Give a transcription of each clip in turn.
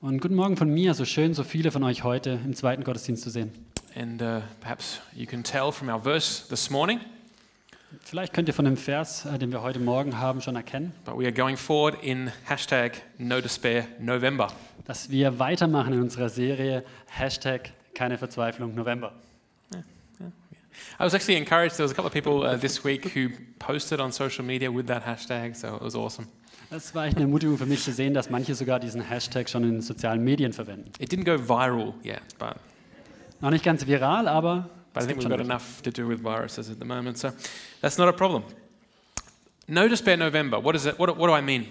Und guten Morgen von mir, so schön, so viele von euch heute im zweiten Gottesdienst zu sehen. And uh, perhaps you can tell from our verse this morning, Vielleicht könnt ihr von dem Vers, äh, den wir heute Morgen haben, schon erkennen, but we are going forward in hashtag No Despair November. dass wir weitermachen in unserer Serie Hashtag keine Verzweiflung November. I was actually encouraged. There was a couple of people uh, this week who posted on social media with that hashtag, so it was awesome. Das war echt eine Ermutigung für mich zu sehen, dass manche sogar diesen Hashtag schon in den sozialen Medien verwenden. It didn't go viral yet, but, Noch nicht ganz viral, aber but I es think we've got enough to do with viruses at the moment, so that's not a problem. No Despair November. What is it? What, what do I mean?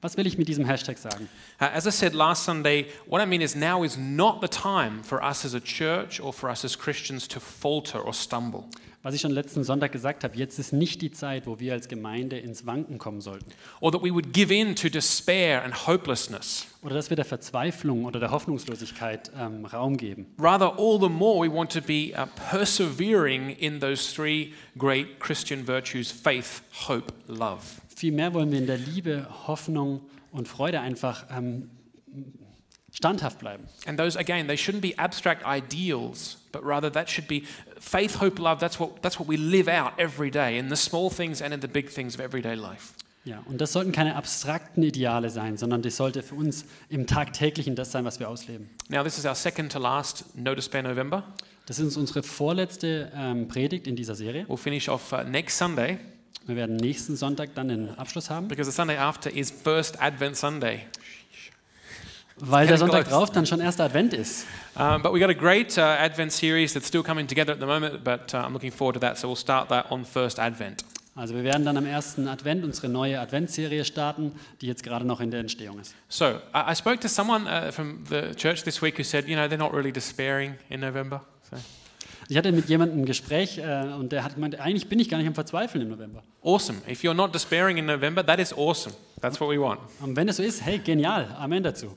Was will ich mit diesem Hashtag sagen? Uh, as I said last Sunday, what I mean is now is not the time for us as a church or for us as Christians to falter or stumble. Was ich schon letzten Sonntag gesagt habe, jetzt ist nicht die Zeit, wo wir als Gemeinde ins Wanken kommen sollten. or that we would give in to despair and hopelessness. Oder dass wir der Verzweiflung oder der Hoffnungslosigkeit ähm, Raum geben. Rather, all the more we want to be uh, persevering in those three great Christian virtues faith, hope, love. Vielmehr wollen wir in der Liebe, Hoffnung und Freude einfach ähm, standhaft bleiben. And those, again, they shouldn't be abstract ideals, but rather that should be faith, hope, love. That's what, that's what we live out every day in the small things and in the big things of everyday life. Ja, und das sollten keine abstrakten Ideale sein, sondern das sollte für uns im Tagtäglichen das sein, was wir ausleben. Now, this is our second to last No Despair November. Das ist unsere vorletzte ähm, Predigt in dieser Serie. We'll finish off uh, next Sunday Wir werden nächsten Sonntag dann den Abschluss haben, because the Sunday after is First Advent Sunday. Weil der Sonntag drauf dann schon erster Advent ist. Um, but we've got a great uh, Advent series that's still coming together at the moment, but uh, I'm looking forward to that. So we'll start that on first Advent. Also wir werden dann am ersten Advent unsere neue Adventserie starten, die jetzt gerade noch in der Entstehung ist. So I, I spoke to someone uh, from the church this week who said, you know, they're not really despairing in November. So Ich hatte mit jemandem ein Gespräch äh, und der hat gemeint, eigentlich bin ich gar nicht am Verzweifeln im November. awesome. If you're not despairing in November, that is awesome. That's what we want. Und wenn es so ist, hey, genial, Amen dazu.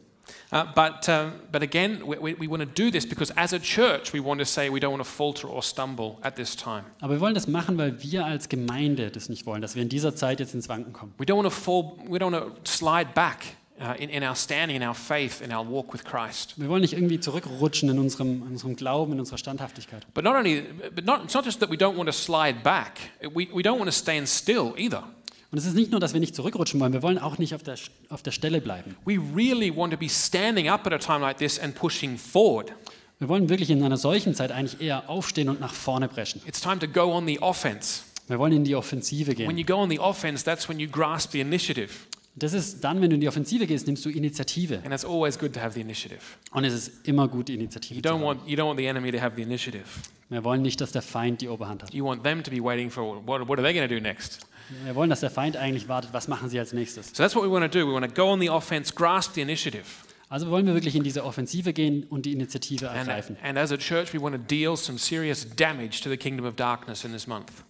Uh, but, um, but again, we, we, we want to do this because as a church, we want to say we don't want to falter or stumble at this time. Aber wir wollen das machen, weil wir als Gemeinde das nicht wollen, dass wir in dieser Zeit jetzt ins Wanken kommen. We don't want to fall, we don't want to slide back uh, in, in our standing, in our faith, in our walk with Christ. Wir wollen nicht irgendwie zurückrutschen in unserem, in unserem Glauben, in unserer Standhaftigkeit. But not only, but not, it's not just that we don't want to slide back, we, we don't want to stand still either. Und es ist nicht nur, dass wir nicht zurückrutschen wollen, wir wollen auch nicht auf der, auf der Stelle bleiben. We really want to be standing up at a time like this and pushing forward. Wir wollen wirklich in einer solchen Zeit eigentlich eher aufstehen und nach vorne preschen. It's time to go on the offense. Wir wollen in die Offensive When gehen. you go on the offense, that's when you grasp the initiative. Das ist dann, wenn du in die Offensive gehst, nimmst du Initiative. And it's always good to have the initiative. Und es ist immer gut, die You Initiative zu don't haben. want, you don't want the enemy to have the initiative. Wir wollen nicht, dass der Feind die Oberhand hat. You want them to be waiting for what, what are they going to do next? Wir wollen, dass der Feind eigentlich wartet, was machen sie als nächstes. So that's what we want to do. We want to go on the offense, grasp the initiative. Also wollen wir wirklich in diese Offensive gehen und die Initiative ergreifen. and church, in.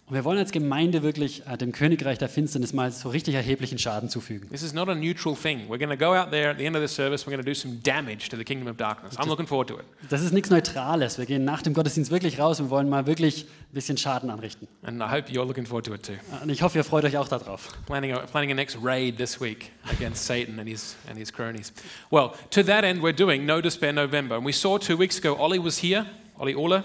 Und wir wollen als Gemeinde wirklich äh, dem Königreich der Finsternis mal so richtig erheblichen Schaden zufügen. This is not a neutral thing. We're going to go out there at the end of the service, we're going to do some damage to the kingdom of darkness. I'm looking forward to it. Das ist nichts Neutrales. Wir gehen nach dem Gottesdienst wirklich raus und wollen mal wirklich ein bisschen Schaden anrichten. And I hope you're looking forward to it too. Und ich hoffe, ihr freut euch auch darauf. Planning a, planning a next raid this week against Satan and his, and his cronies. Well, to that end, we're doing No Despair November. And we saw two weeks ago, Ollie was here, Ollie Ola,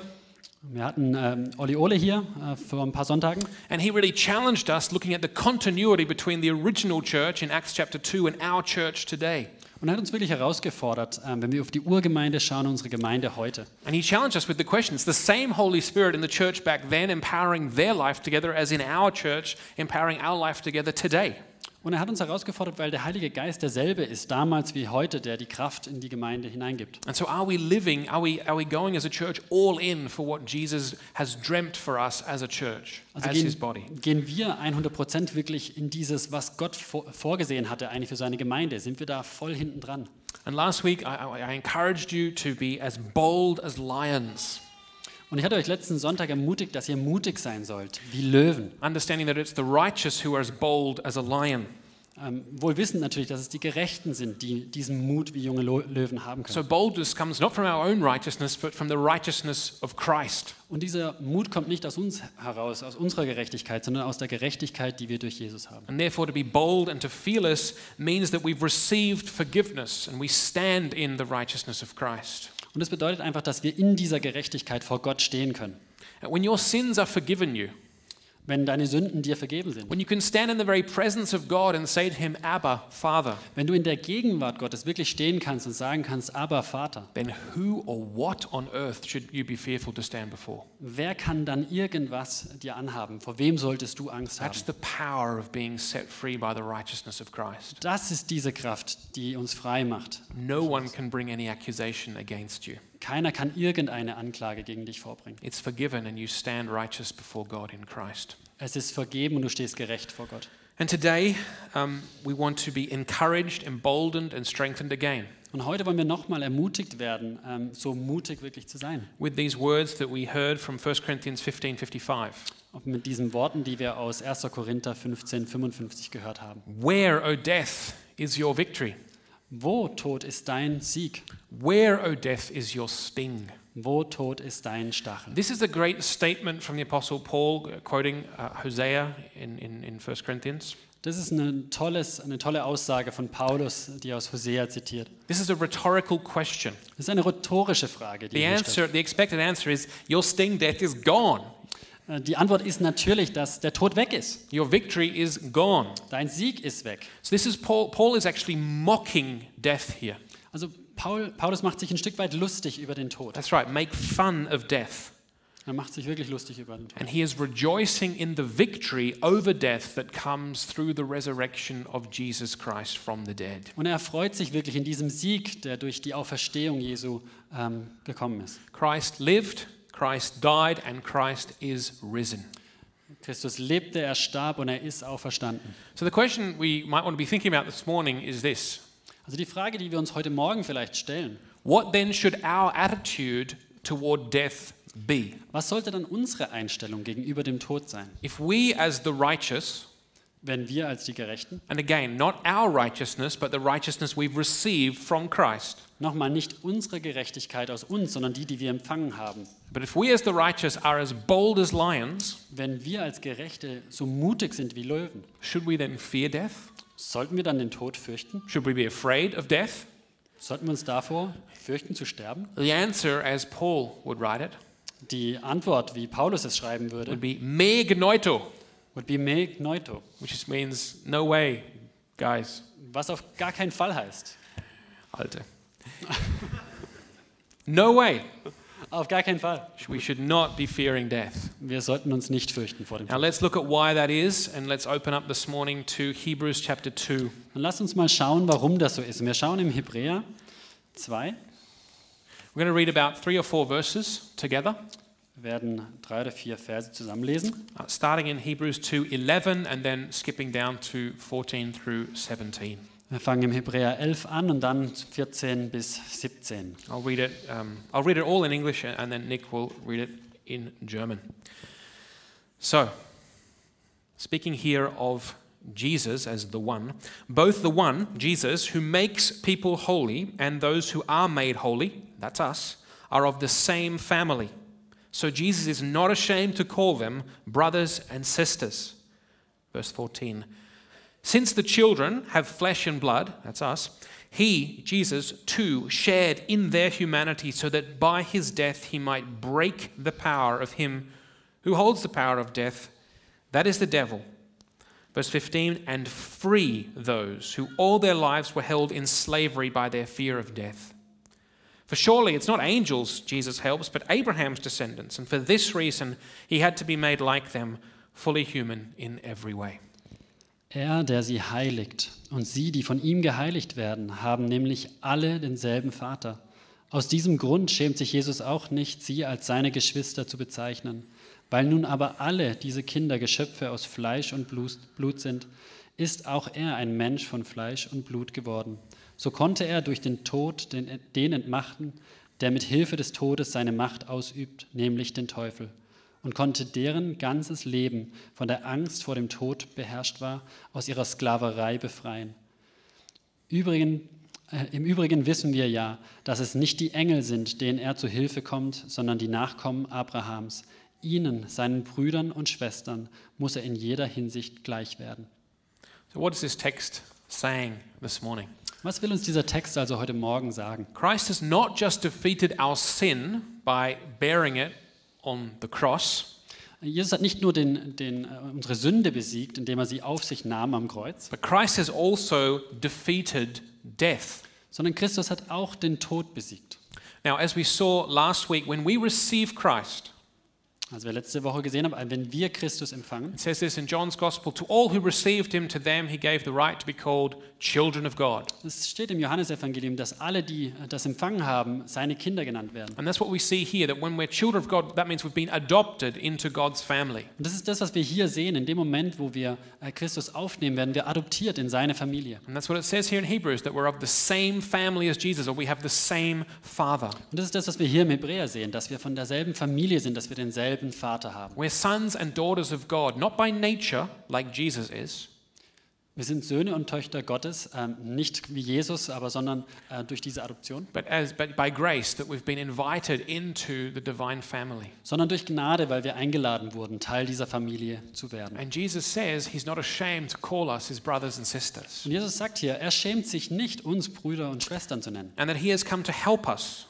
Wir hatten ähm, Olli Ole hier äh, vor ein paar Sonntagen and he really challenged us looking at the continuity between the original church in Acts chapter 2 and our church today. und er hat uns wirklich herausgefordert, ähm, wenn wir auf die Urgemeinde schauen, unsere Gemeinde heute. And he challenged us with the question it's the same Holy Spirit in the church back then empowering their life together as in our church empowering our life together today. Und er hat uns herausgefordert, weil der Heilige Geist derselbe ist, damals wie heute, der die Kraft in die Gemeinde hineingibt. And so, are we living, are we, are we going as a church all in for what Jesus has dreamt for us as a church, Also as his body? gehen, gehen wir 100% wirklich in dieses, was Gott vor, vorgesehen hatte, eigentlich für seine Gemeinde? Sind wir da voll hinten dran? And last week, I I encouraged you to be as bold as lions, Und ich hatte euch letzten Sonntag ermutigt, dass ihr mutig sein sollt, wie Löwen. understanding that it's the righteous who are as bold as a lion. Ähm, wohl wissend natürlich, dass es die Gerechten sind, die diesen Mut wie junge Lo Löwen haben können. So boldness comes not from our own righteousness, but from the righteousness of Christ. Und dieser Mut kommt nicht aus uns heraus, aus unserer Gerechtigkeit, sondern aus der Gerechtigkeit, die wir durch Jesus haben. And therefore, to be bold and to fearless means that we've received forgiveness and we stand in the righteousness of Christ. Und das bedeutet einfach, dass wir in dieser Gerechtigkeit vor Gott stehen können. When your sins are forgiven you, Wenn deine Sünden dir vergeben sind. when you can stand in the very presence of God and say to Him, Abba, Father, Wenn du in der Gegenwart Gottes wirklich stehen kannst und sagen kannst, aber Vater, then who or what on earth should you be fearful to stand before? wer kann dann irgendwas dir anhaben? Vor wem solltest du Angst haben? That's the power of being set free by the righteousness of Christ. Das ist diese Kraft, die uns frei macht. No one can bring any accusation against you. Keiner kann irgendeine Anklage gegen dich vorbringen. It's forgiven, and you stand righteous before God in Christ. Es ist vergeben und du stehst gerecht vor Gott. And today, um, we want to be encouraged, emboldened, and strengthened again Und heute wollen wir nochmal ermutigt werden, ähm, so mutig wirklich zu sein. with these words that we heard from 1 Corinthians 15 55. Auch mit diesen Worten, die wir aus 1. Korinther 15, 55 gehört haben. Where, O death, is your victory? Wo, Tod, ist dein Sieg? Where, O death, is your sting? Wo, Tod, ist dein Stachel? This is a great statement from the Apostle Paul, uh, quoting uh, Hosea in, in, in 1 Corinthians. Das ist eine, tolles, eine tolle Aussage von Paulus, die aus Hosea zitiert. This is a rhetorical question. Das ist eine rhetorische Frage. Die, The answer, the expected answer is your sting, death, is gone. Äh, die Antwort ist natürlich, dass der Tod weg ist. Your victory is gone. Dein Sieg ist weg. So this is Paul. Paul is actually mocking death here. Also Paul, Paulus macht sich ein Stück weit lustig über den Tod. That's right. Make fun of death. Er macht sich wirklich lustig über den Tod. And he is rejoicing in the victory over death that comes through the resurrection of Jesus Christ from the dead. Und er freut sich wirklich in diesem Sieg, der durch die Auferstehung Jesu ähm, gekommen ist. Christ lived, Christ died, and Christ is risen. Christus lebte, er starb und er ist auferstanden. So the question we might want to be thinking about this morning is this Also die Frage, die wir uns heute Morgen vielleicht stellen, What then should our attitude toward death be? was sollte dann unsere Einstellung gegenüber dem Tod sein? If we, as the righteous, Wenn wir als die Gerechten, and again, not our righteousness, but the righteousness we've received from Christ, nochmal nicht unsere Gerechtigkeit aus uns, sondern die, die wir empfangen haben, but if we, as the righteous, are as bold as lions, wenn wir als Gerechte so mutig sind wie Löwen, should we then fear death? sollten wir dann den Tod fürchten? Should we be afraid of death? Sollten wir uns davor fürchten zu sterben? The answer, as Paul would write it, Die Antwort, wie Paulus es schreiben würde, would be me gnoito, would be me gnoito, which means no way, guys. was auf gar keinen Fall heißt. Alte. no way. Auf gar keinen Fall. We should not be fearing death. Wir sollten uns nicht fürchten vor dem Now Tod. let's look at why that is, and let's open up this morning to Hebrews chapter 2. Dann lasst uns mal schauen, warum das so ist. Und wir schauen im Hebräer 2, We're going to read about three or four verses together, wir werden drei oder vier Verse zusammenlesen. uh, starting in Hebrews 2:11 and then skipping down to 14 through 17. Wir fangen im Hebräer 11 an und dann 14 bis 17. I'll read it. Um, I'll read it all in English, and then Nick will read it in German. So, speaking here of Jesus as the one, both the one, Jesus, who makes people holy, and those who are made holy, that's us, are of the same family. So Jesus is not ashamed to call them brothers and sisters. Verse 14. Since the children have flesh and blood, that's us, he, Jesus, too, shared in their humanity so that by his death he might break the power of him who holds the power of death, that is the devil. Verse 15, and free those who all their lives were held in slavery by their fear of death. For surely it's not angels Jesus helps, but Abraham's descendants, and for this reason he had to be made like them, fully human in every way. Er, der sie heiligt, und sie, die von ihm geheiligt werden, haben nämlich alle denselben Vater. Aus diesem Grund schämt sich Jesus auch nicht, sie als seine Geschwister zu bezeichnen. Weil nun aber alle diese Kinder Geschöpfe aus Fleisch und Blut sind, ist auch er ein Mensch von Fleisch und Blut geworden. So konnte er durch den Tod den, entmachten, der mit Hilfe des Todes seine Macht ausübt, nämlich den Teufel. Und konnte deren ganzes Leben von der Angst vor dem Tod beherrscht war, aus ihrer Sklaverei befreien. Übrigen, äh, Im Übrigen wissen wir ja, dass es nicht die Engel sind, denen er zu Hilfe kommt, sondern die Nachkommen Abrahams. Ihnen, seinen Brüdern und Schwestern, muss er in jeder Hinsicht gleich werden. So, what is this text saying this morning? Was will uns dieser Text also heute Morgen sagen? Christ has not just defeated our sin by bearing it on the cross, Jesus hat nicht nur den, den, äh, unsere Sünde besiegt, indem er sie auf sich nahm am Kreuz, but Christ has also defeated death. sondern Christus hat auch den Tod besiegt. Now, as we saw last week, when we receive Christ, Als wir letzte Woche gesehen haben, wenn wir Christus empfangen, it says this in John's Gospel to all who received him, to them he gave the right to be called children of God. es steht im Johannesevangelium, dass alle, die äh, das empfangen haben, seine Kinder genannt werden. And that's what we see here that when we're children of God, that means we've been adopted into God's family. Und das ist das, was wir hier sehen. In dem Moment, wo wir äh, Christus aufnehmen, werden wir adoptiert in seine Familie. And that's what it says here in Hebrews that we're of the same family as Jesus, or we have the same Father. Und das ist das, was wir hier im Hebräer sehen, dass wir von derselben Familie sind, dass wir denselben Vater haben. We're sons and daughters of God, not by nature, like Jesus is, Wir sind Söhne und Töchter Gottes, ähm, nicht wie Jesus, aber sondern äh, durch diese Adoption, but, as, but by grace that we've been invited into the divine family. sondern durch Gnade, weil wir eingeladen wurden, Teil dieser Familie zu werden. And Jesus says he's not ashamed to call us his brothers and sisters, Und Jesus sagt hier, er schämt sich nicht, uns Brüder und Schwestern zu nennen. and that he has come to help us.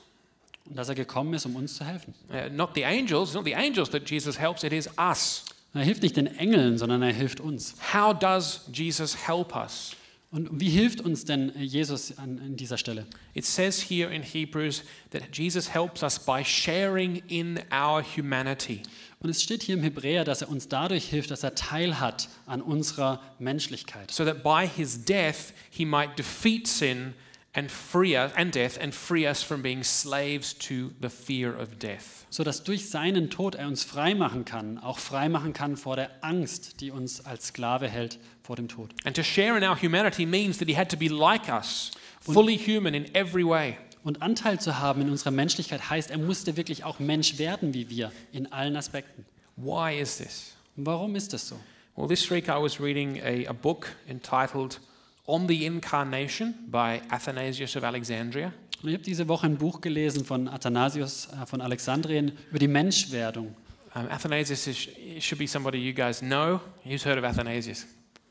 Und dass er gekommen ist, um uns zu helfen. Uh, not the angels, not the angels that Jesus helps, it is us. Er hilft nicht den Engeln, sondern er hilft uns. How does Jesus help us? Und wie hilft uns denn Jesus an, an dieser Stelle? It says here in Hebrews that Jesus helps us by sharing in our humanity. Und es steht hier im Hebräer, dass er uns dadurch hilft, dass er Teil hat an unserer Menschlichkeit. so that by his death he might defeat sin and free us and death and free us from being slaves to the fear of death. So dass durch seinen Tod er uns frei machen kann, auch frei machen kann vor der Angst, die uns als Sklave hält vor dem Tod. And to share in our humanity means that he had to be like us, fully human in every way. Und Anteil zu haben in unserer Menschlichkeit heißt, er musste wirklich auch Mensch werden wie wir in allen Aspekten. Why is this? Warum ist das so? Well, this week I was reading a, a book entitled On the Incarnation by Athanasius of Alexandria. Und ich habe diese Woche ein Buch gelesen von Athanasius äh, von Alexandrien über die Menschwerdung. Um, Athanasius is, should be somebody you guys know. Who's heard of Athanasius?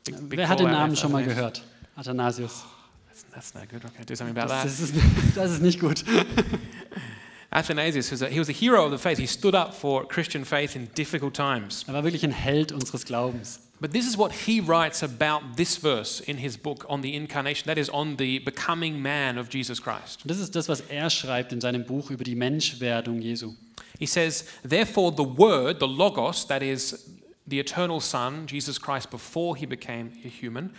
Big- big Wer hat den Namen schon mal Athanasius. gehört? Athanasius. That's, that's not good. Okay, do something about that. Das ist, das ist nicht gut. Athanasius was a, he was a hero of the faith. He stood up for Christian faith in difficult times. Er war wirklich ein Held unseres Glaubens. But this is what he writes about this verse in his book on the incarnation, that is, on the becoming man of Jesus Christ. Das ist das, was er schreibt in seinem Buch über die Menschwerdung Jesu. He says, Therefore, the Word, the Logos, that is, the eternal Son, Jesus Christ, before he became a human,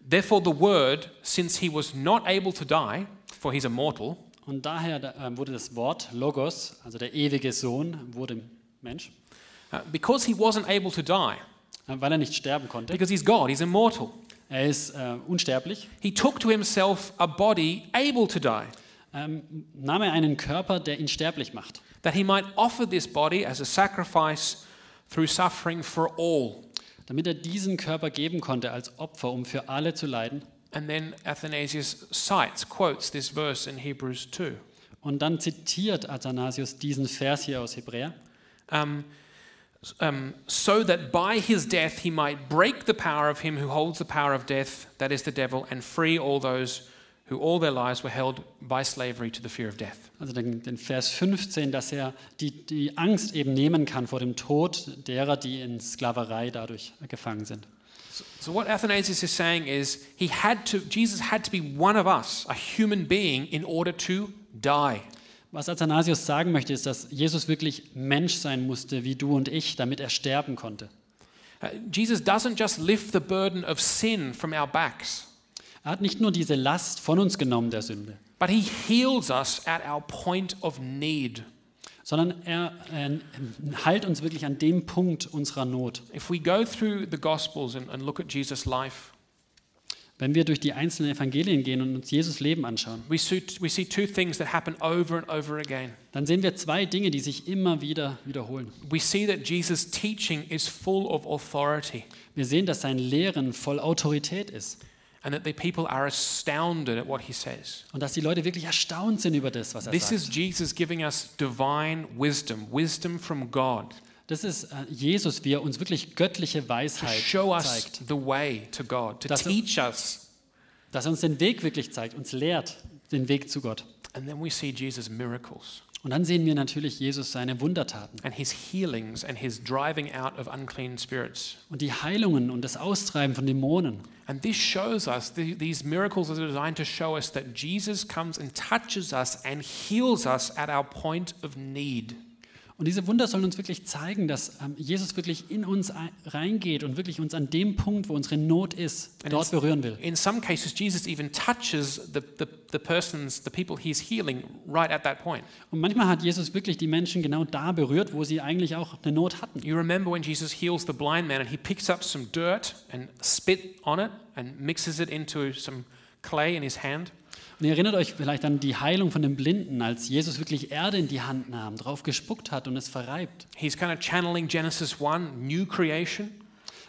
therefore, the Word, since he was not able to die, for he's immortal, Und daher äh, wurde das Wort Logos, also der ewige Sohn, wurde Mensch, uh, because he wasn't able to die, weil er nicht sterben konnte. because he's God, he's immortal. Er ist äh, unsterblich. He took to himself a body able to die, Ähm, nahm er einen Körper, der ihn sterblich macht, that he might offer this body as a sacrifice through suffering for all. damit er diesen Körper geben konnte als Opfer, um für alle zu leiden. And then Athanasius cites, quotes this verse in Hebrews 2. Und dann zitiert Athanasius diesen Vers hier aus Hebräer. Um, um, so that by his death he might break the power of him who holds the power of death, that is the devil, and free all those who all their lives were held by slavery to the fear of death. Also den, den Vers 15, dass er die, die Angst eben nehmen kann vor dem Tod derer, die in Sklaverei dadurch gefangen sind. So what Athanasius is saying is he had to Jesus had to be one of us, a human being in order to die. Was Athanasius sagen möchte, ist, dass Jesus wirklich Mensch sein musste, wie du und ich, damit er sterben konnte. Uh, Jesus doesn't just lift the burden of sin from our backs, Er hat nicht nur diese Last von uns genommen, der Sünde, but he heals us at our point of need. sondern er äh, heilt uns wirklich an dem Punkt unserer Not. If we go through the Gospels and, and look at Jesus' life, Wenn wir durch die einzelnen Evangelien gehen und uns Jesus Leben anschauen, we see, we see two things that happen over and over again. dann sehen wir zwei Dinge, die sich immer wieder wiederholen. We see that Jesus' teaching is full of authority Wir sehen, dass sein Lehren voll Autorität ist and that the people are astounded at what he says. und dass die Leute wirklich erstaunt sind über das, was er This is sagt. Jesus giving us divine wisdom, wisdom from God, Das ist äh, Jesus, wie er uns wirklich göttliche Weisheit zeigt, the way to God, to Dass er- teach us. dass er uns den Weg wirklich zeigt, uns lehrt den Weg zu Gott. And then we see Jesus' miracles Und dann sehen wir natürlich Jesus seine Wundertaten and his healings and his driving out of unclean spirits. und die Heilungen und das Austreiben von Dämonen. And this shows us, the, these miracles are designed to show us that Jesus comes and touches us and heals us at our point of need. Und diese Wunder sollen uns wirklich zeigen, dass ähm, Jesus wirklich in uns ein- reingeht und wirklich uns an dem Punkt, wo unsere Not ist, dort berühren will. In some cases, Jesus even touches the, the, the persons, the people he's healing right at that point. Und manchmal hat Jesus wirklich die Menschen genau da berührt, wo sie eigentlich auch eine Not hatten. You remember when Jesus heals the blind man and he picks up some dirt and spit on it and mixes it into some clay in his hand? Und ihr erinnert euch vielleicht an die Heilung von dem Blinden, als Jesus wirklich Erde in die Hand nahm, drauf gespuckt hat und es verreibt. He's kind of channeling Genesis 1, new creation.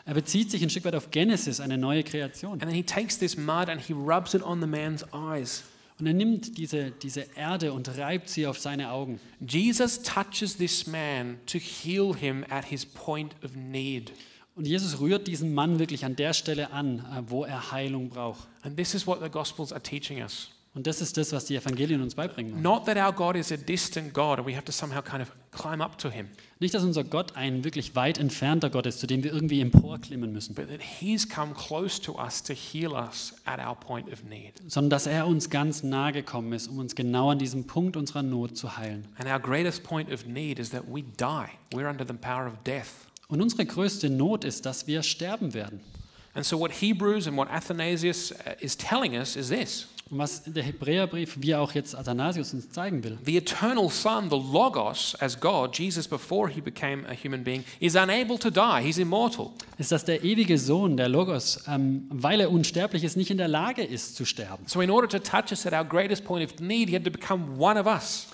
Er bezieht sich ein Stück weit auf Genesis, eine neue Kreation. And then he takes this mud and he rubs it on the man's eyes. Und er nimmt diese, diese Erde und reibt sie auf seine Augen. Jesus touches this man to heal him at his point of need. Und Jesus rührt diesen Mann wirklich an der Stelle an, äh, wo er Heilung braucht. And this is what the Gospels are teaching us. Und das ist das, was die Evangelien uns beibringen. Not that our God is a distant God and we have to somehow kind of climb up to him, Nicht, dass unser Gott ein wirklich weit entfernter Gott ist, zu dem wir irgendwie emporklimmen müssen, but that he's come close to us to heal us at our point of need. sondern dass er uns ganz nahe gekommen ist, um uns genau an diesem Punkt unserer Not zu heilen. And our greatest point of need is that we die. We're under the power of death. Und unsere größte Not ist, dass wir sterben werden. And so, what Hebrews and what Athanasius uh, is telling us is this Und was der Hebräerbrief, wie auch jetzt Athanasius uns zeigen will, the eternal Son, the Logos, as God, Jesus before he became a human being, is unable to die. He's immortal. ist, dass der ewige Sohn, der Logos, ähm, weil er unsterblich ist, nicht in der Lage ist zu sterben. So, in order to touch us at our greatest point of need, he had to become one of us.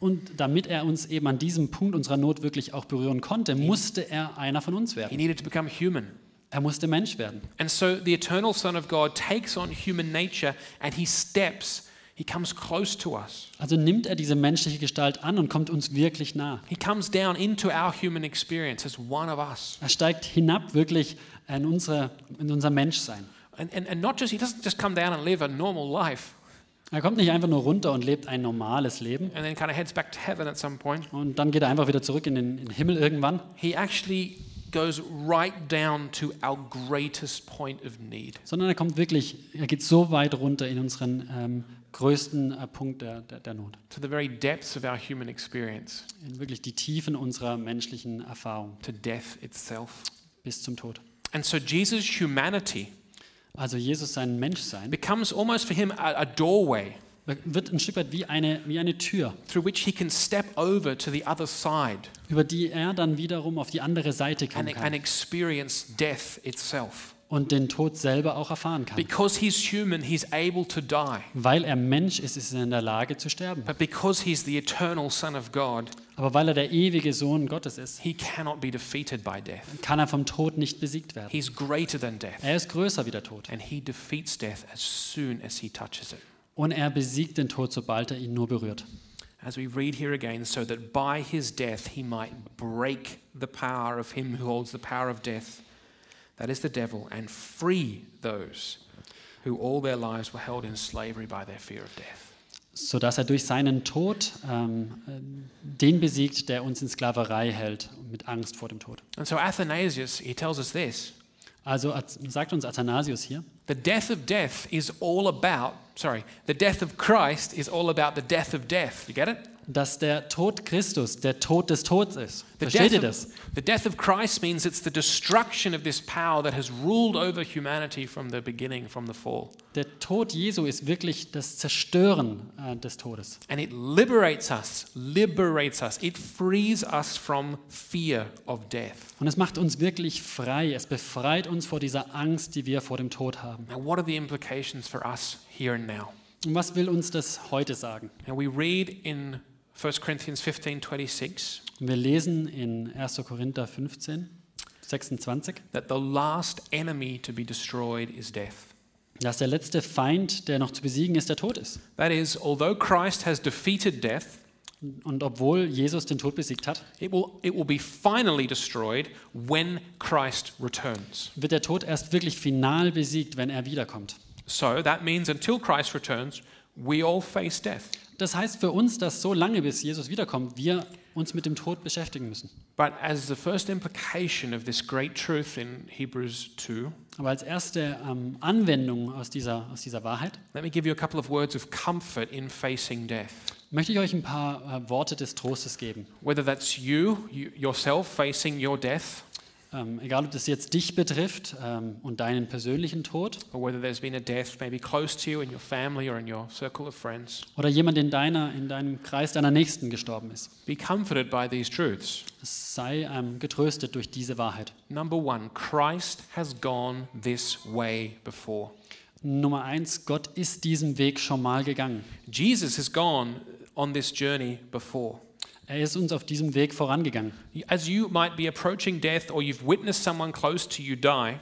Und damit er uns eben an diesem Punkt unserer Not wirklich auch berühren konnte, musste er einer von uns He werden. needed to become human. Er musste Mensch werden. And so, the eternal Son of God takes on human nature and he steps, he comes close to us. Also nimmt er diese menschliche Gestalt an und kommt uns wirklich nah. He comes down into our human experience as one of us. Er steigt hinab wirklich in, unsere, in unser Menschsein. And, and, and not just, he doesn't just come down and live a normal life Er kommt nicht einfach nur runter und lebt ein normales Leben and then kind of heads back to heaven at some point. und dann geht er einfach wieder zurück in den, in den Himmel irgendwann, He actually goes right down to our greatest point of need. sondern er kommt wirklich, er geht so weit runter in unseren ähm, größten äh, Punkt der, der, der Not, to the very depths of our human experience, in wirklich die Tiefen unserer menschlichen Erfahrung to death itself. bis zum Tod. And so Jesus' humanity Also Jesus sein Menschsein becomes almost for him a, a doorway wird ein Stück weit wie eine, wie eine Tür, through which he can step over to the other side über die er dann wiederum auf die andere Seite kommen and, and kann experience death itself. und den Tod selber auch erfahren kann. Because he's human, he's able to die. Weil er Mensch ist, ist er in der Lage zu sterben. But because he's the eternal Son of God, Aber weil er der ewige Sohn Gottes ist, he cannot be defeated by death. kann er vom Tod nicht besiegt werden. He's greater than death. Er ist größer wie der Tod. And he defeats death as soon as he touches it. Und er besiegt den Tod, sobald er ihn nur berührt. As we read here again, so that by his death he might break the power of him who holds the power of death, that is the devil, and free those who all their lives were held in slavery by their fear of death. Sodass er durch seinen Tod ähm, äh, den besiegt, der uns in Sklaverei hält, mit Angst vor dem Tod. And so Athanasius, he tells us this Also sagt uns Athanasius hier, the death of death is all about sorry, the death of Christ is all about the death of death. You get it? Dass der Tod Christus der Tod des Todes ist. The Versteht ihr death, das? of, the death of Christ means it's the destruction of this power that has ruled over humanity from the beginning, from the fall. Der Tod Jesu ist wirklich das Zerstören äh, des Todes. And it liberates us, liberates us. It frees us from fear of death. Und es macht uns wirklich frei. Es befreit uns vor dieser Angst, die wir vor dem Tod haben. Now, what are the implications for us here and now? Und was will uns das heute sagen? Now, we read in 1 Corinthians 15 26 Und wir lesen in 1. Korinther 15, 26, that the last enemy to be destroyed is death. dass der letzte Feind, der noch zu besiegen ist, der Tod ist. That is, although Christ has defeated death, Und obwohl Jesus den Tod besiegt hat, it will, it will be finally destroyed when Christ returns. wird der Tod erst wirklich final besiegt, wenn er wiederkommt. So that means until Christ returns, we all face death. Das heißt für uns, dass so lange bis Jesus wiederkommt, wir uns mit dem Tod beschäftigen müssen. But as the first implication of this great truth in Hebrews 2, Aber als erste ähm, Anwendung aus dieser, aus dieser Wahrheit let me give you a couple of words of comfort in facing death. möchte ich euch ein paar äh, Worte des Trostes geben. Whether that's you, you yourself facing your death, Ähm, egal, ob das jetzt dich betrifft ähm, und deinen persönlichen Tod death oder jemand in, deiner, in deinem Kreis deiner Nächsten gestorben ist. be comforted by these truths. Sei ähm, getröstet durch diese Wahrheit. Number one, Christ has gone this way before. Nummer eins, Gott ist diesen Weg schon mal gegangen. Jesus has gone on this journey before. Er ist uns auf diesem Weg vorangegangen. As you might be approaching death or you've witnessed someone close to you die,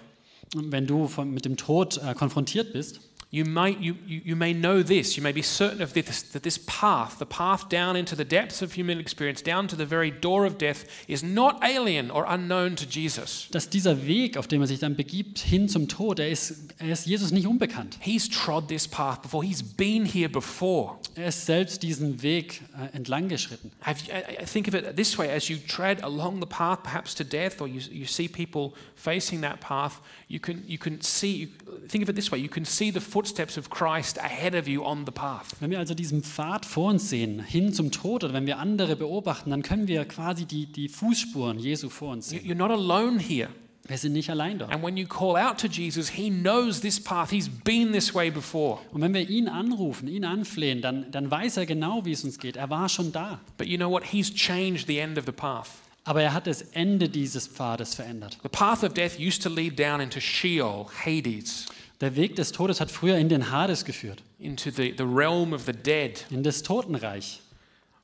wenn du von, mit dem Tod äh, konfrontiert bist, you, might, you, you, you may know this. You may be certain of this that this path, the path down into the depths of human experience, down to the very door of death, is not alien or unknown to Jesus. dass dieser Weg, auf dem er sich dann begibt, hin zum Tod, er ist, er ist Jesus nicht unbekannt. He's trod this path before, he's been here before. Er ist selbst diesen Weg äh, entlang geschritten. Have you, I I think of it this way as you tread along the path, perhaps to death, or you, you see people facing that path, you can, you can see, think of it this way you can see the footsteps of Christ ahead of you on the path. Wenn wir also diesen Pfad vor uns sehen, hin zum Tod, oder wenn wir andere beobachten, dann können wir quasi die, die Fußspuren Jesu vor uns sehen. You're not alone here. Wir sind nicht allein dort. And when you call out to Jesus, he knows this path. He's been this way before. Und wenn wir ihn anrufen, ihn anflehen, dann, dann weiß er genau, wie es uns geht. Er war schon da. But you know what? He's changed the end of the path. Aber er hat das Ende dieses Pfades verändert. The path of death used to lead down into Sheol, Hades, Der Weg des Todes hat früher in den Hades geführt, into the, the realm of the dead. in das Totenreich.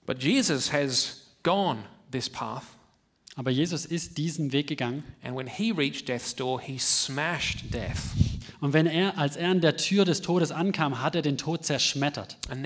But Jesus has gone this path. Aber Jesus ist diesen Weg gegangen. And when he reached death's door, he smashed death. Und wenn er, als er an der Tür des Todes ankam, hat er den Tod zerschmettert. Und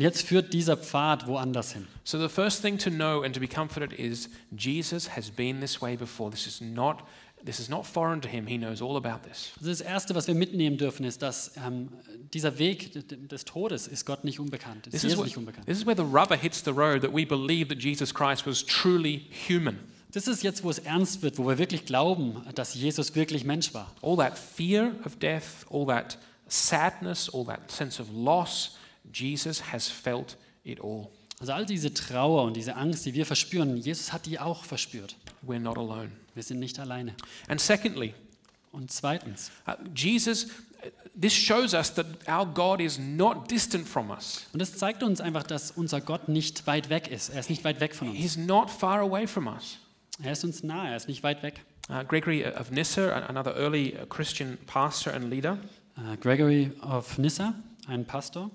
jetzt führt dieser Pfad woanders hin. So the first thing to know and to be comforted is Jesus has been this way before. This is not this is not foreign to him. He knows all about this. Also das Erste, was wir mitnehmen dürfen, ist, dass ähm, dieser Weg des Todes ist Gott nicht unbekannt, ist Jesus nicht unbekannt. this is where the rubber hits the road that we believe that Jesus Christ was truly human. Das ist jetzt, wo es ernst wird, wo wir wirklich glauben, dass Jesus wirklich Mensch war. All that fear of death, all that sadness, all that sense of loss, Jesus has felt it all. Also all diese Trauer und diese Angst, die wir verspüren, Jesus hat die auch verspürt. We're not alone. Wir sind nicht alleine. And secondly, Und zweitens, uh, Jesus, uh, this shows us that our God is not distant from us. und das zeigt uns einfach, dass unser Gott nicht weit weg ist. Er ist nicht weit weg von uns. He's not far away from us. Er ist uns nahe, er ist nicht weit weg. Uh, Gregory of Nyssa, another early uh, Christian pastor and leader, Äh, Gregory of Nyssa, ein Pastor,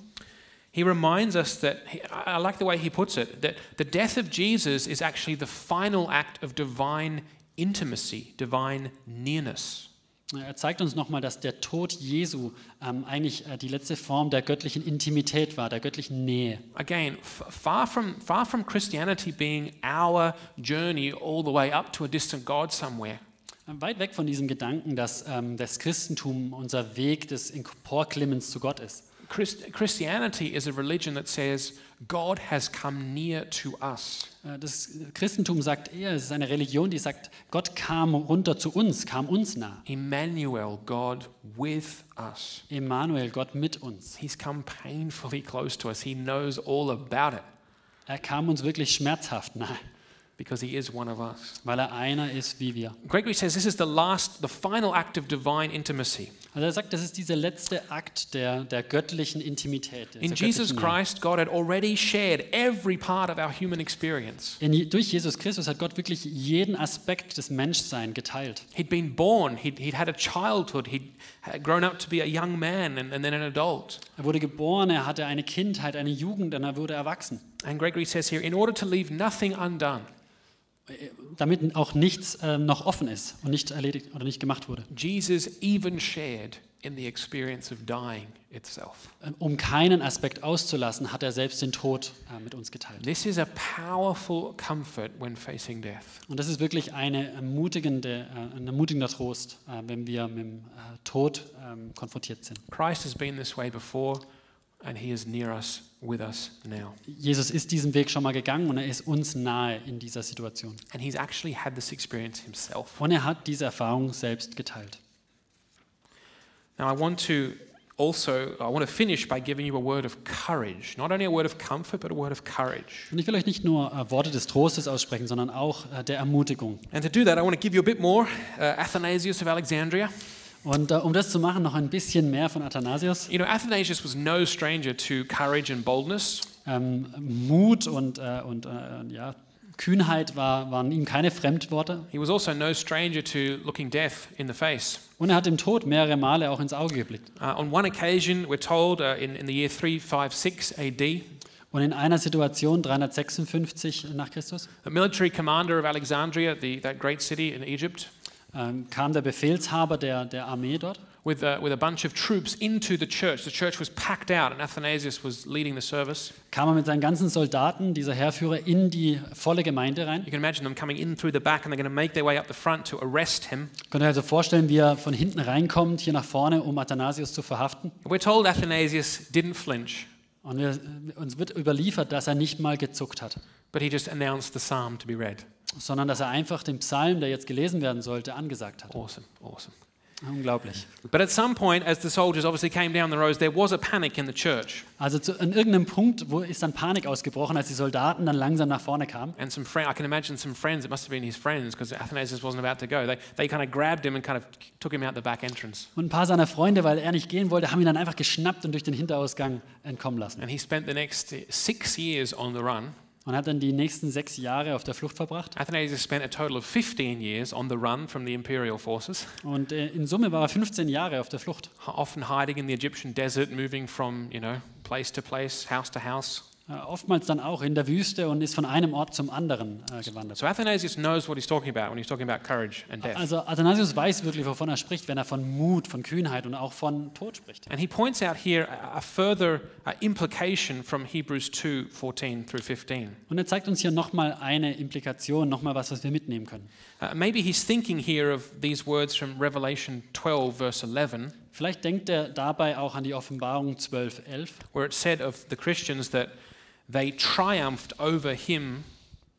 he reminds us that, he, I like the way he puts it, that the death of Jesus is actually the final act of divine intimacy, divine nearness. Er zeigt uns nochmal, dass der Tod Jesu ähm, eigentlich äh, die letzte Form der göttlichen Intimität war, der göttlichen Nähe. Again, far from, far from Christianity being our journey all the way up to a distant God somewhere, Weit weg von diesem Gedanken, dass ähm, das Christentum unser Weg des Emporklimmens zu Gott ist. Christ- Christianity is a religion that says God has come near to us. Äh, Das Christentum sagt eher, es ist eine Religion, die sagt, Gott kam runter zu uns, kam uns nah. Emmanuel, God with us. Emmanuel, Gott mit uns. He's come painfully close to us. He knows all about it Er kam uns wirklich schmerzhaft nahe, because he is one of us. weil er einer ist wie wir. Gregory says this is the last, the final act of divine intimacy. Also er sagt, das ist dieser letzte Akt der, der göttlichen Intimität. In Jesus. Christ, God had already shared every part of our human experience. In, durch Jesus Christus hat Gott wirklich jeden Aspekt des Menschseins geteilt. He'd been born, he'd, he'd had a childhood, he'd grown up to be a young man and, and then an adult. Er wurde geboren, er hatte eine Kindheit, eine Jugend und er wurde erwachsen. And Gregory says here, in order to leave nothing undone, Damit auch nichts ähm, noch offen ist und nicht erledigt oder nicht gemacht wurde. Jesus even shared in the experience of dying itself. Ähm, Um keinen Aspekt auszulassen, hat er selbst den Tod äh, mit uns geteilt. This is a powerful comfort when facing death. Und das ist wirklich eine ermutigende, äh, ein ermutigender Trost, äh, wenn wir mit dem äh, Tod ähm, konfrontiert sind. Christ has been this way before, and he is near us, with us now. Jesus ist diesen Weg schon mal gegangen und er ist uns nahe in dieser Situation. And he's actually had this experience himself. Und er hat diese Erfahrung selbst geteilt. Now, I want to also, I want to finish by giving you a word of courage. Not only a word of comfort, but a word of courage. Und ich will euch nicht nur äh, Worte des Trostes aussprechen, sondern auch äh, der Ermutigung. And to do that, I want to give you a bit more. Uh, Athanasius of Alexandria. Und äh, um das zu machen, noch ein bisschen mehr von Athanasius. You know, Athanasius was no stranger to courage and boldness. Ähm, Mut und, äh, und äh, ja, Kühnheit war, waren ihm keine Fremdworte. He was also no stranger to looking death in the face. Und er hat dem Tod mehrere Male auch ins Auge geblickt. Uh, on one occasion, we're told uh, in, in the year 356 AD, Und in einer Situation, 356 nach Christus, the military commander of Alexandria, the, that great city in Egypt, ähm, kam der Befehlshaber der, der Armee dort with, uh, with a bunch of troops into the church. The church was packed out, and Athanasius was leading the service. kam er mit seinen ganzen Soldaten, dieser Heerführer, in die volle Gemeinde rein. You can imagine them coming in through the back, and they're going to make their way up the front to arrest him. Könnt ihr also vorstellen, wie er von hinten reinkommt, hier nach vorne, um Athanasius zu verhaften. We're told Athanasius didn't flinch, Und wir, uns wird überliefert, dass er nicht mal gezuckt hat, but he just announced the psalm to be read. sondern dass er einfach den Psalm, der jetzt gelesen werden sollte, angesagt hat. Awesome, awesome. Unglaublich. But at some point, as the soldiers obviously came down the rows, there was a panic in the church. Also zu, an irgendeinem Punkt, wo ist dann Panik ausgebrochen, als die Soldaten dann langsam nach vorne kamen. And some friend, I can imagine some friends, it must have been his friends, because Athanasius wasn't about to go. They, they kind of grabbed him and kind of took him out the back entrance. Und ein paar seiner Freunde, weil er nicht gehen wollte, haben ihn dann einfach geschnappt und durch den Hinterausgang entkommen lassen. And he spent the next six years on the run. Und hat dann die nächsten sechs Jahre auf der Flucht verbracht. Athanasius spent a total of 15 years on the run from the imperial forces, Und äh, in Summe war er 15 Jahre auf der Flucht. often hiding in the Egyptian desert, moving from, you know, place to place, house to house. Äh, oftmals dann auch in der Wüste und ist von einem Ort zum anderen äh, gewandert. So Athanasius knows what he's talking about when he's talking about courage and death. Also Athanasius weiß wirklich, wovon er spricht, wenn er von Mut, von Kühnheit und auch von Tod spricht. And he points out here a further implication from Hebrews 2 14 through 15. Und er zeigt uns hier nochmal eine Implikation, nochmal was, was wir mitnehmen können. Uh, maybe he's thinking here of these words from Revelation 12, verse 11, Vielleicht denkt er dabei auch an die Offenbarung 12, 11, where it said of the Christians that they triumphed over him,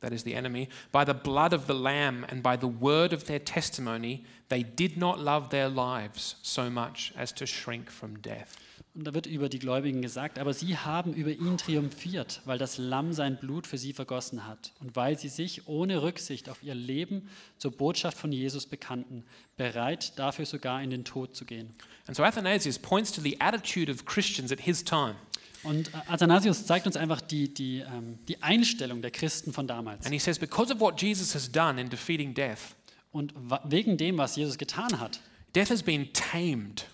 that is the enemy, by the blood of the Lamb and by the word of their testimony. They did not love their lives so much as to shrink from death. Und da wird über die Gläubigen gesagt, aber sie haben über ihn triumphiert, weil das Lamm sein Blut für sie vergossen hat und weil sie sich ohne Rücksicht auf ihr Leben zur Botschaft von Jesus bekannten, bereit dafür sogar in den Tod zu gehen. And so Athanasius points to the attitude of Christians at his time. Und äh, Athanasius zeigt uns einfach die, die, ähm, die Einstellung der Christen von damals. And he says, because of what Jesus has done in defeating death, Und wa- wegen dem, was Jesus getan hat, death has been tamed.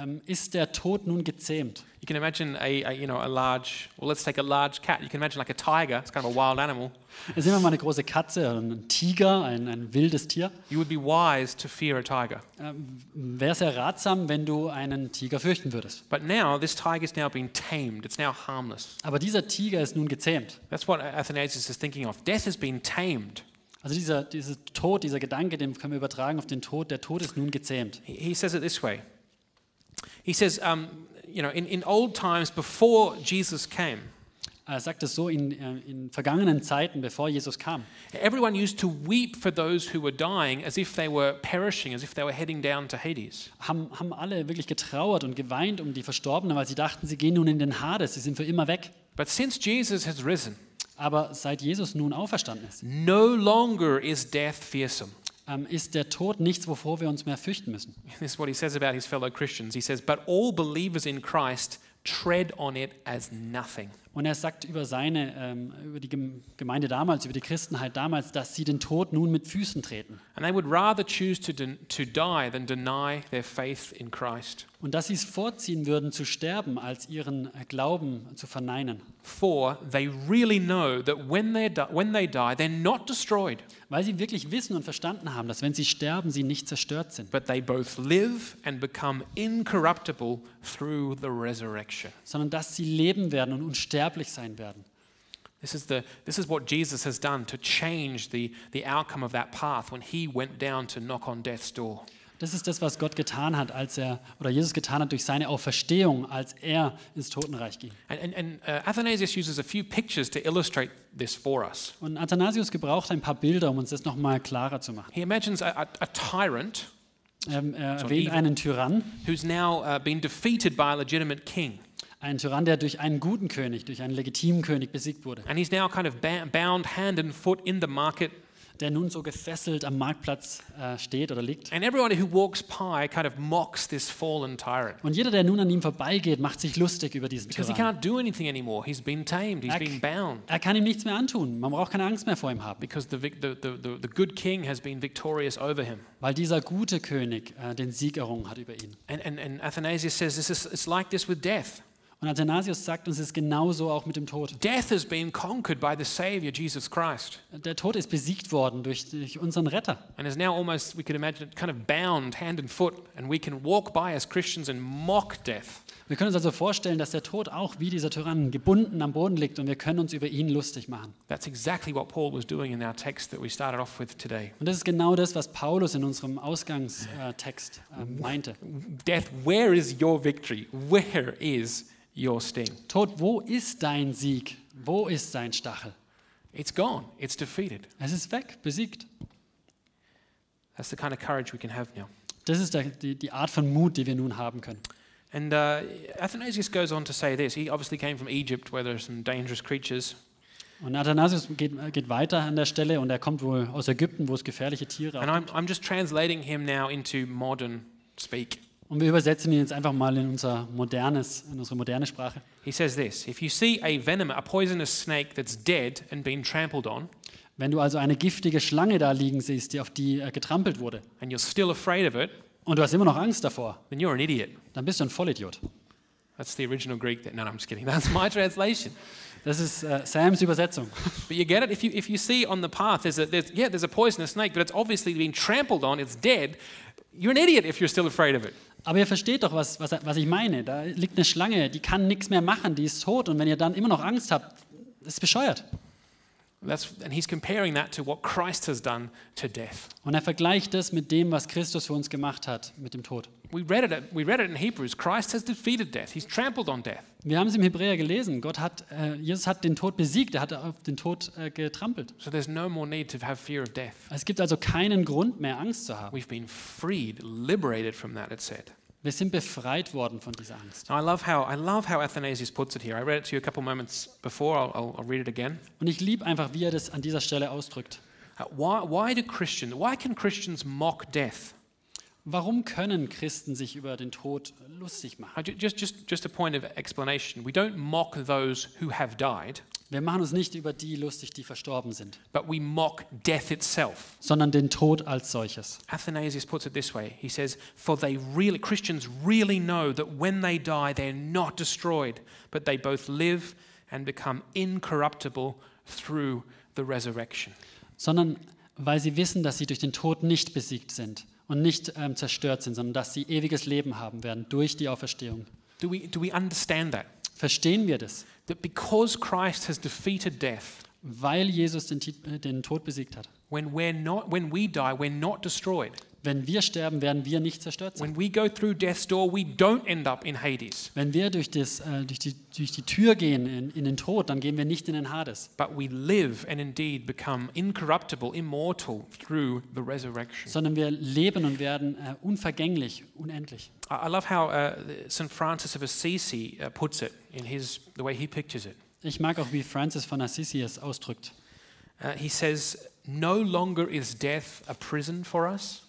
Ähm, ist der Tod nun gezähmt. You can imagine a, a, you know, a large, well, let's take a large cat. You can imagine like a tiger, it's kind of a wild animal. Ist immer mal eine große Katze, ein Tiger, ein, ein wildes Tier. You would be wise to fear a tiger. Ähm, Wäre sehr ratsam, wenn du einen Tiger fürchten würdest. But now, this tiger's now been tamed. It's now harmless. Aber dieser Tiger ist nun gezähmt. That's what Athanasius is thinking of. Death has been tamed. Also dieser, dieser Tod, dieser Gedanke, den können wir übertragen auf den Tod. Der Tod ist nun gezähmt. He, he says it this way. He says, um, you know, in, in old times before Jesus came, Er sagt es so in, äh, in vergangenen Zeiten, bevor Jesus kam. Everyone used to weep for those who were dying as if they were perishing, as if they were heading down to Hades. Haben, haben alle wirklich getrauert und geweint um die Verstorbenen, weil sie dachten, sie gehen nun in den Hades, sie sind für immer weg. But since Jesus has risen, Aber seit Jesus nun auferstanden ist, no longer is death fearsome. Ähm, ist der Tod nichts, wovor wir uns mehr fürchten müssen. This is what he says about his fellow Christians. He says, But all believers in Christ tread on it as nothing. Und er sagt über seine, ähm, über die Gem- Gemeinde damals, über die Christenheit damals, dass sie den Tod nun mit Füßen treten. And they would rather choose to, den- to die than deny their faith in Christ. Und dass sie es vorziehen würden, zu sterben, als ihren Glauben zu verneinen. For they really know that when, they're di- when they die, they're not destroyed, Weil sie wirklich wissen und verstanden haben, dass wenn sie sterben, sie nicht zerstört sind, but they both live and become incorruptible through the resurrection. sondern dass sie leben werden und unsterblich sein werden. This is, the, this is what Jesus has done to change the, the outcome of that path when he went down to knock on death's door. Das ist das, was Gott getan hat, als er, oder Jesus getan hat durch seine Auferstehung, als er ins Totenreich ging. And, and, and uh, Athanasius uses a few pictures to illustrate this for us. Und Athanasius gebraucht ein paar Bilder, um uns das nochmal klarer zu machen. He imagines a, a, a tyrant Ähm, er erwähnt einen Tyrann, who's now uh, been defeated by a legitimate king. Einen Tyrann, der durch einen guten König, durch einen legitimen König besiegt wurde, And he's now kind of bound hand and foot in the market. der nun so gefesselt am Marktplatz äh, steht oder liegt. And everyone who walks by kind of mocks this fallen tyrant. Und jeder, der nun an ihm vorbeigeht, macht sich lustig über diesen Because he Tyrann. can't do anything anymore. He's been tamed, he's Er, been bound. er kann ihm nichts mehr antun. Man braucht keine Angst mehr vor ihm haben, Because the, the, the, the good king has been victorious over him. weil dieser gute König äh, den Sieg errungen hat über ihn. And, and, and Athanasius says this is, it's like this with death. Und Athanasius sagt uns, es genauso auch mit dem Tod. Death has been conquered by the Savior, Jesus Christ, Der Tod ist besiegt worden durch, durch unseren Retter. and is now almost, we could imagine kind of bound hand and foot, and we can walk by as Christians and mock death. Wir können uns also vorstellen, dass der Tod auch wie dieser Tyrann gebunden am Boden liegt und wir können uns über ihn lustig machen. That's exactly what Paul was doing in our text that we started off with today. Und das ist genau das, was Paulus in unserem Ausgangstext äh, meinte. Death, where is your victory? Where is your sting? Tod, wo ist dein Sieg? Wo ist sein Stachel? It's gone, it's defeated. Es ist weg, besiegt. That's the kind of courage we can have now. Das ist die, die Art von Mut, die wir nun haben können. And uh, Athanasius goes on to say this. He obviously came from Egypt, where there are some dangerous creatures. Und Athanasius geht, geht weiter an der Stelle und er kommt wohl aus Ägypten, wo es gefährliche Tiere And gibt. I'm, I'm just translating him now into modern speak. Und wir übersetzen ihn jetzt einfach mal in, unser modernes, in unsere moderne Sprache. He says this If you see a venom, a poisonous snake that's dead and been trampled on, Wenn du also eine giftige Schlange da liegen siehst, die auf die äh, getrampelt wurde, and you're still afraid of it, und du hast immer noch Angst davor, then you're an idiot. dann bist du ein Vollidiot. That's the original Greek. That, no, no, I'm just kidding. That's my translation. Das ist äh, Sams Übersetzung. But you get it? If you, if you see on the path, there's a, there's, yeah, there's a poisonous snake, but it's obviously being trampled on, it's dead. You're an idiot if you're still afraid of it. Aber ihr versteht doch, was, was, was ich meine. Da liegt eine Schlange, die kann nichts mehr machen, die ist tot. Und wenn ihr dann immer noch Angst habt, ist bescheuert. Und er vergleicht das mit dem, was Christus für uns gemacht hat, mit dem Tod. We read, it, we read it in Hebrews. Christ has defeated death. He's trampled on death. Wir haben es im Hebräer gelesen. Gott hat, äh, Jesus hat den Tod besiegt, er hat auf den Tod äh, getrampelt. So there's no more need to have fear of death. Es gibt also keinen Grund mehr, Angst zu haben. We've been freed, liberated from that, it said. Wir sind befreit worden von dieser Angst. I love how, I love how Athanasius puts it here. I read it to you a couple moments before. I'll, I'll, I'll read it again. Und ich liebe einfach, wie er das an dieser Stelle ausdrückt. Uh, why, why do Christians, why can Christians mock death? Warum können Christen sich über den Tod lustig machen? Ju- Just, just, just a point of explanation. We don't mock those who have died, Wir machen uns nicht über die lustig, die verstorben sind, but we mock death itself. sondern den Tod als solches. Athanasius puts it this way. He says, For they really, Christians really know that when they die, they're not destroyed, but they both live and become incorruptible through the resurrection. Sondern weil sie wissen, dass sie durch den Tod nicht besiegt sind und nicht ähm, zerstört sind, sondern dass sie ewiges Leben haben werden durch die Auferstehung. Do we, do we understand that? Verstehen wir das? That because Christ has defeated death, Weil Jesus den, äh, den Tod besiegt hat. when, we're not, when we die, we're not destroyed, Wenn wir sterben, werden wir nicht zerstört sein. When we go through death's door, we don't end up in Hades, Wenn wir durch, das, äh, durch, die, durch die Tür gehen in, in den Tod, dann gehen wir nicht in den Hades, but we live and indeed become incorruptible, immortal through the resurrection. sondern wir leben und werden äh, unvergänglich, unendlich. I I love how uh, St. Francis of Assisi uh, puts it in his, the way he pictures it. Ich mag auch, wie Francis von Assisi es ausdrückt. Uh, he says, No longer is death a prison for us.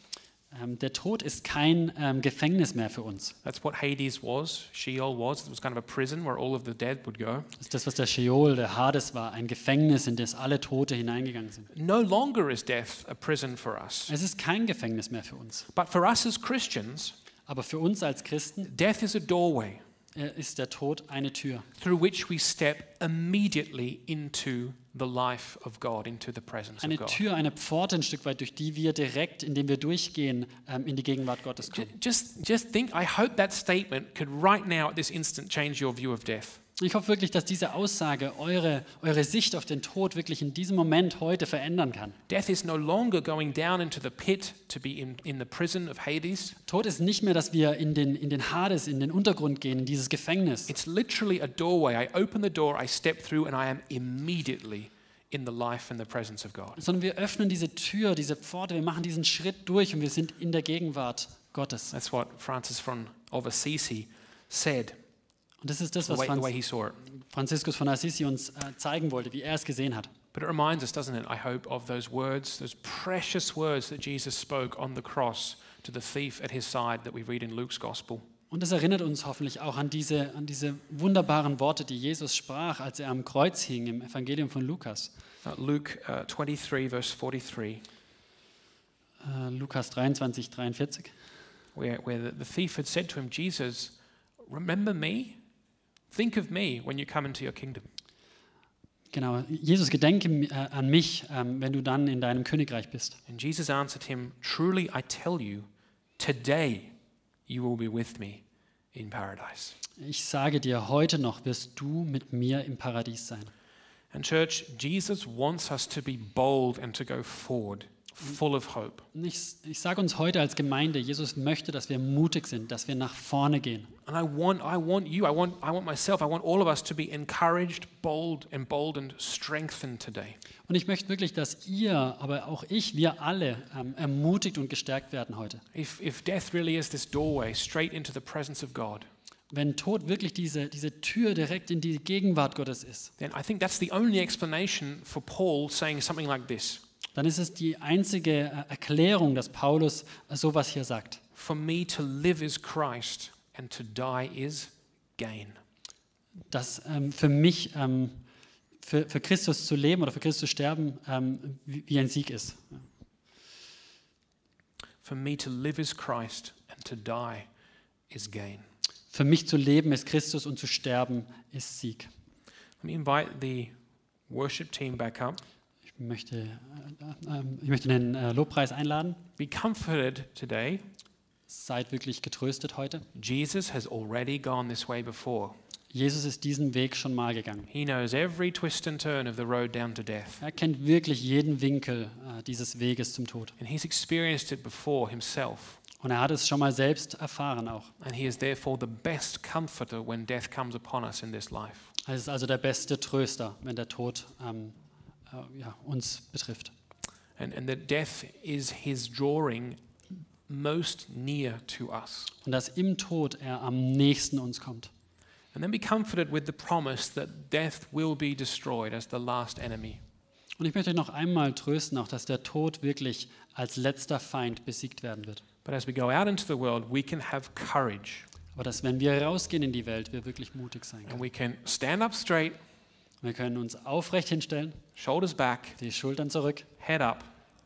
Ähm, der Tod ist kein ähm, Gefängnis mehr für uns. That's what Hades was, Sheol was. It was kind of a prison where all of the dead would go. Das ist das, was der Sheol, der Hades war, ein Gefängnis, in das alle Tote hineingegangen sind. No longer is death a prison for us. Es ist kein Gefängnis mehr für uns. But for us as Christians, Aber für uns als Christen death is a doorway äh, ist der Tod eine Tür, through which we step immediately into the life of God, into the presence eine of God. Tür, eine Pforte ein Stück weit, durch die wir direkt, indem wir durchgehen, ähm, in die Gegenwart Gottes kommen. Just, just think, I hope that statement could right now at this instant change your view of death. Ich hoffe wirklich, dass diese Aussage eure, eure Sicht auf den Tod wirklich in diesem Moment heute verändern kann. Death is no longer going down into the pit to be in, in the prison of Hades. Tod ist nicht mehr, dass wir in den, in den Hades, in den Untergrund gehen, in dieses Gefängnis, It's literally a doorway. I open the door, I step through, and I am immediately in the life and the presence of God. sondern wir öffnen diese Tür, diese Pforte, wir machen diesen Schritt durch und wir sind in der Gegenwart Gottes. That's what Francis von, of Assisi said, Und das ist das, was Franz. Franziskus von Assisi uns äh, zeigen wollte, wie er es gesehen hat. But it reminds us, doesn't it, I hope, of those words, those precious words that Jesus spoke on the cross to the thief at his side that we read in Luke's gospel. Und das erinnert uns hoffentlich auch an diese, an diese wunderbaren Worte, die Jesus sprach, als er am Kreuz hing im Evangelium von Lukas. Uh, Luke uh, 23, verse 43, Äh, Lukas 23, 43. where, where the thief had said to him, Jesus, remember me? Think of me when you come into your kingdom. Genau, Jesus, gedenke äh, an mich, ähm, wenn du dann in deinem Königreich bist. And Jesus answered him, Truly I tell you, today you will be with me in paradise. Ich sage dir, heute noch wirst du mit mir im Paradies sein. And, church, Jesus wants us to be bold and to go forward, full of hope. Und ich, ich sage uns heute als Gemeinde, Jesus möchte, dass wir mutig sind, dass wir nach vorne gehen. And I want, I want you, I want, I want myself, I want all of us to be encouraged, bold, emboldened, strengthened today. Und ich möchte wirklich, dass ihr, aber auch ich, wir alle ähm, ermutigt und gestärkt werden heute. If, if death really is this doorway straight into the presence of God, Wenn Tod wirklich diese, diese Tür direkt in die Gegenwart Gottes ist, then I think that's the only explanation for Paul saying something like this dann ist es die einzige äh, Erklärung, dass Paulus äh, sowas hier sagt. For me to live is Christ, and to die is gain. Dass ähm, für mich, ähm, für, für Christus zu leben oder für Christus sterben, ähm, wie, wie ein Sieg ist. For me to live is Christ, and to die is gain. Für mich zu leben ist Christus und zu sterben ist Sieg. Let me invite the worship team back up. Ich möchte, äh, äh, ich möchte den äh, Lobpreis einladen. Be comforted today. Seid wirklich getröstet heute. Jesus has already gone this way before. Jesus ist diesen Weg schon mal gegangen. He knows every twist and turn of the road down to death. Er kennt wirklich jeden Winkel dieses Weges zum Tod. And he's experienced it before himself. Und er hat es schon mal selbst erfahren auch. And he is therefore the best comforter when death comes upon us in this life. Er ist also der beste Tröster, wenn der Tod ähm, äh, ja, uns betrifft. And, and that death is his drawing most near to us. Und dass im Tod er am nächsten uns kommt. And then be comforted with the promise that death will be destroyed as the last enemy. Und ich möchte euch noch einmal trösten, auch dass der Tod wirklich als letzter Feind besiegt werden wird. But as we go out into the world, we can have courage Aber dass, wenn wir rausgehen in die Welt, wir wirklich mutig sein and können. we can stand up straight, Wir können uns aufrecht hinstellen, shoulders back, die Schultern zurück, head up,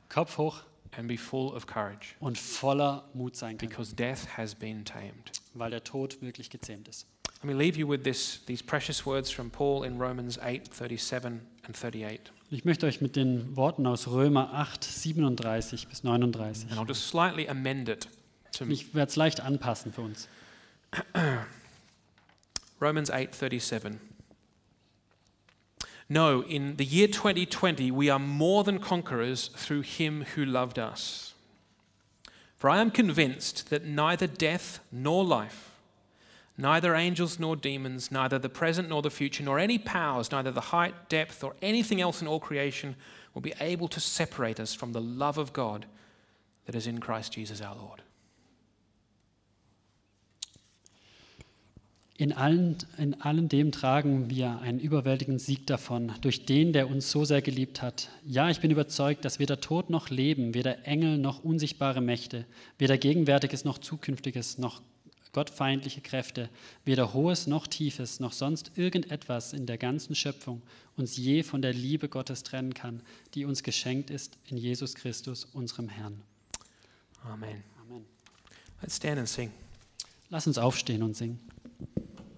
Kopf hoch and be full of courage und voller Mut sein können, because death has been tamed. weil der Tod wirklich gezähmt ist. Let me leave you with this, these precious words from Paul in Romans 8 37 and 38. Und ich möchte euch mit den Worten aus Römer 8, 37 bis 39. And I'll just slightly amend it to ich werde es leicht anpassen für uns. Romans 8:37. No, in the year 2020 we are more than conquerors through him who loved us. For I am convinced that neither death nor life, neither angels nor demons, neither the present nor the future, nor any powers, neither the height, depth, or anything else in all creation will be able to separate us from the love of God that is in Christ Jesus our Lord. In allen, in allem dem tragen wir einen überwältigenden Sieg davon, durch den, der uns so sehr geliebt hat. Ja, ich bin überzeugt, dass weder Tod noch Leben, weder Engel noch unsichtbare Mächte, weder Gegenwärtiges noch Zukünftiges, noch gottfeindliche Kräfte, weder Hohes noch Tiefes, noch sonst irgendetwas in der ganzen Schöpfung uns je von der Liebe Gottes trennen kann, die uns geschenkt ist in Jesus Christus, unserem Herrn. Amen. Amen. Let's stand and sing. Lass uns aufstehen und singen.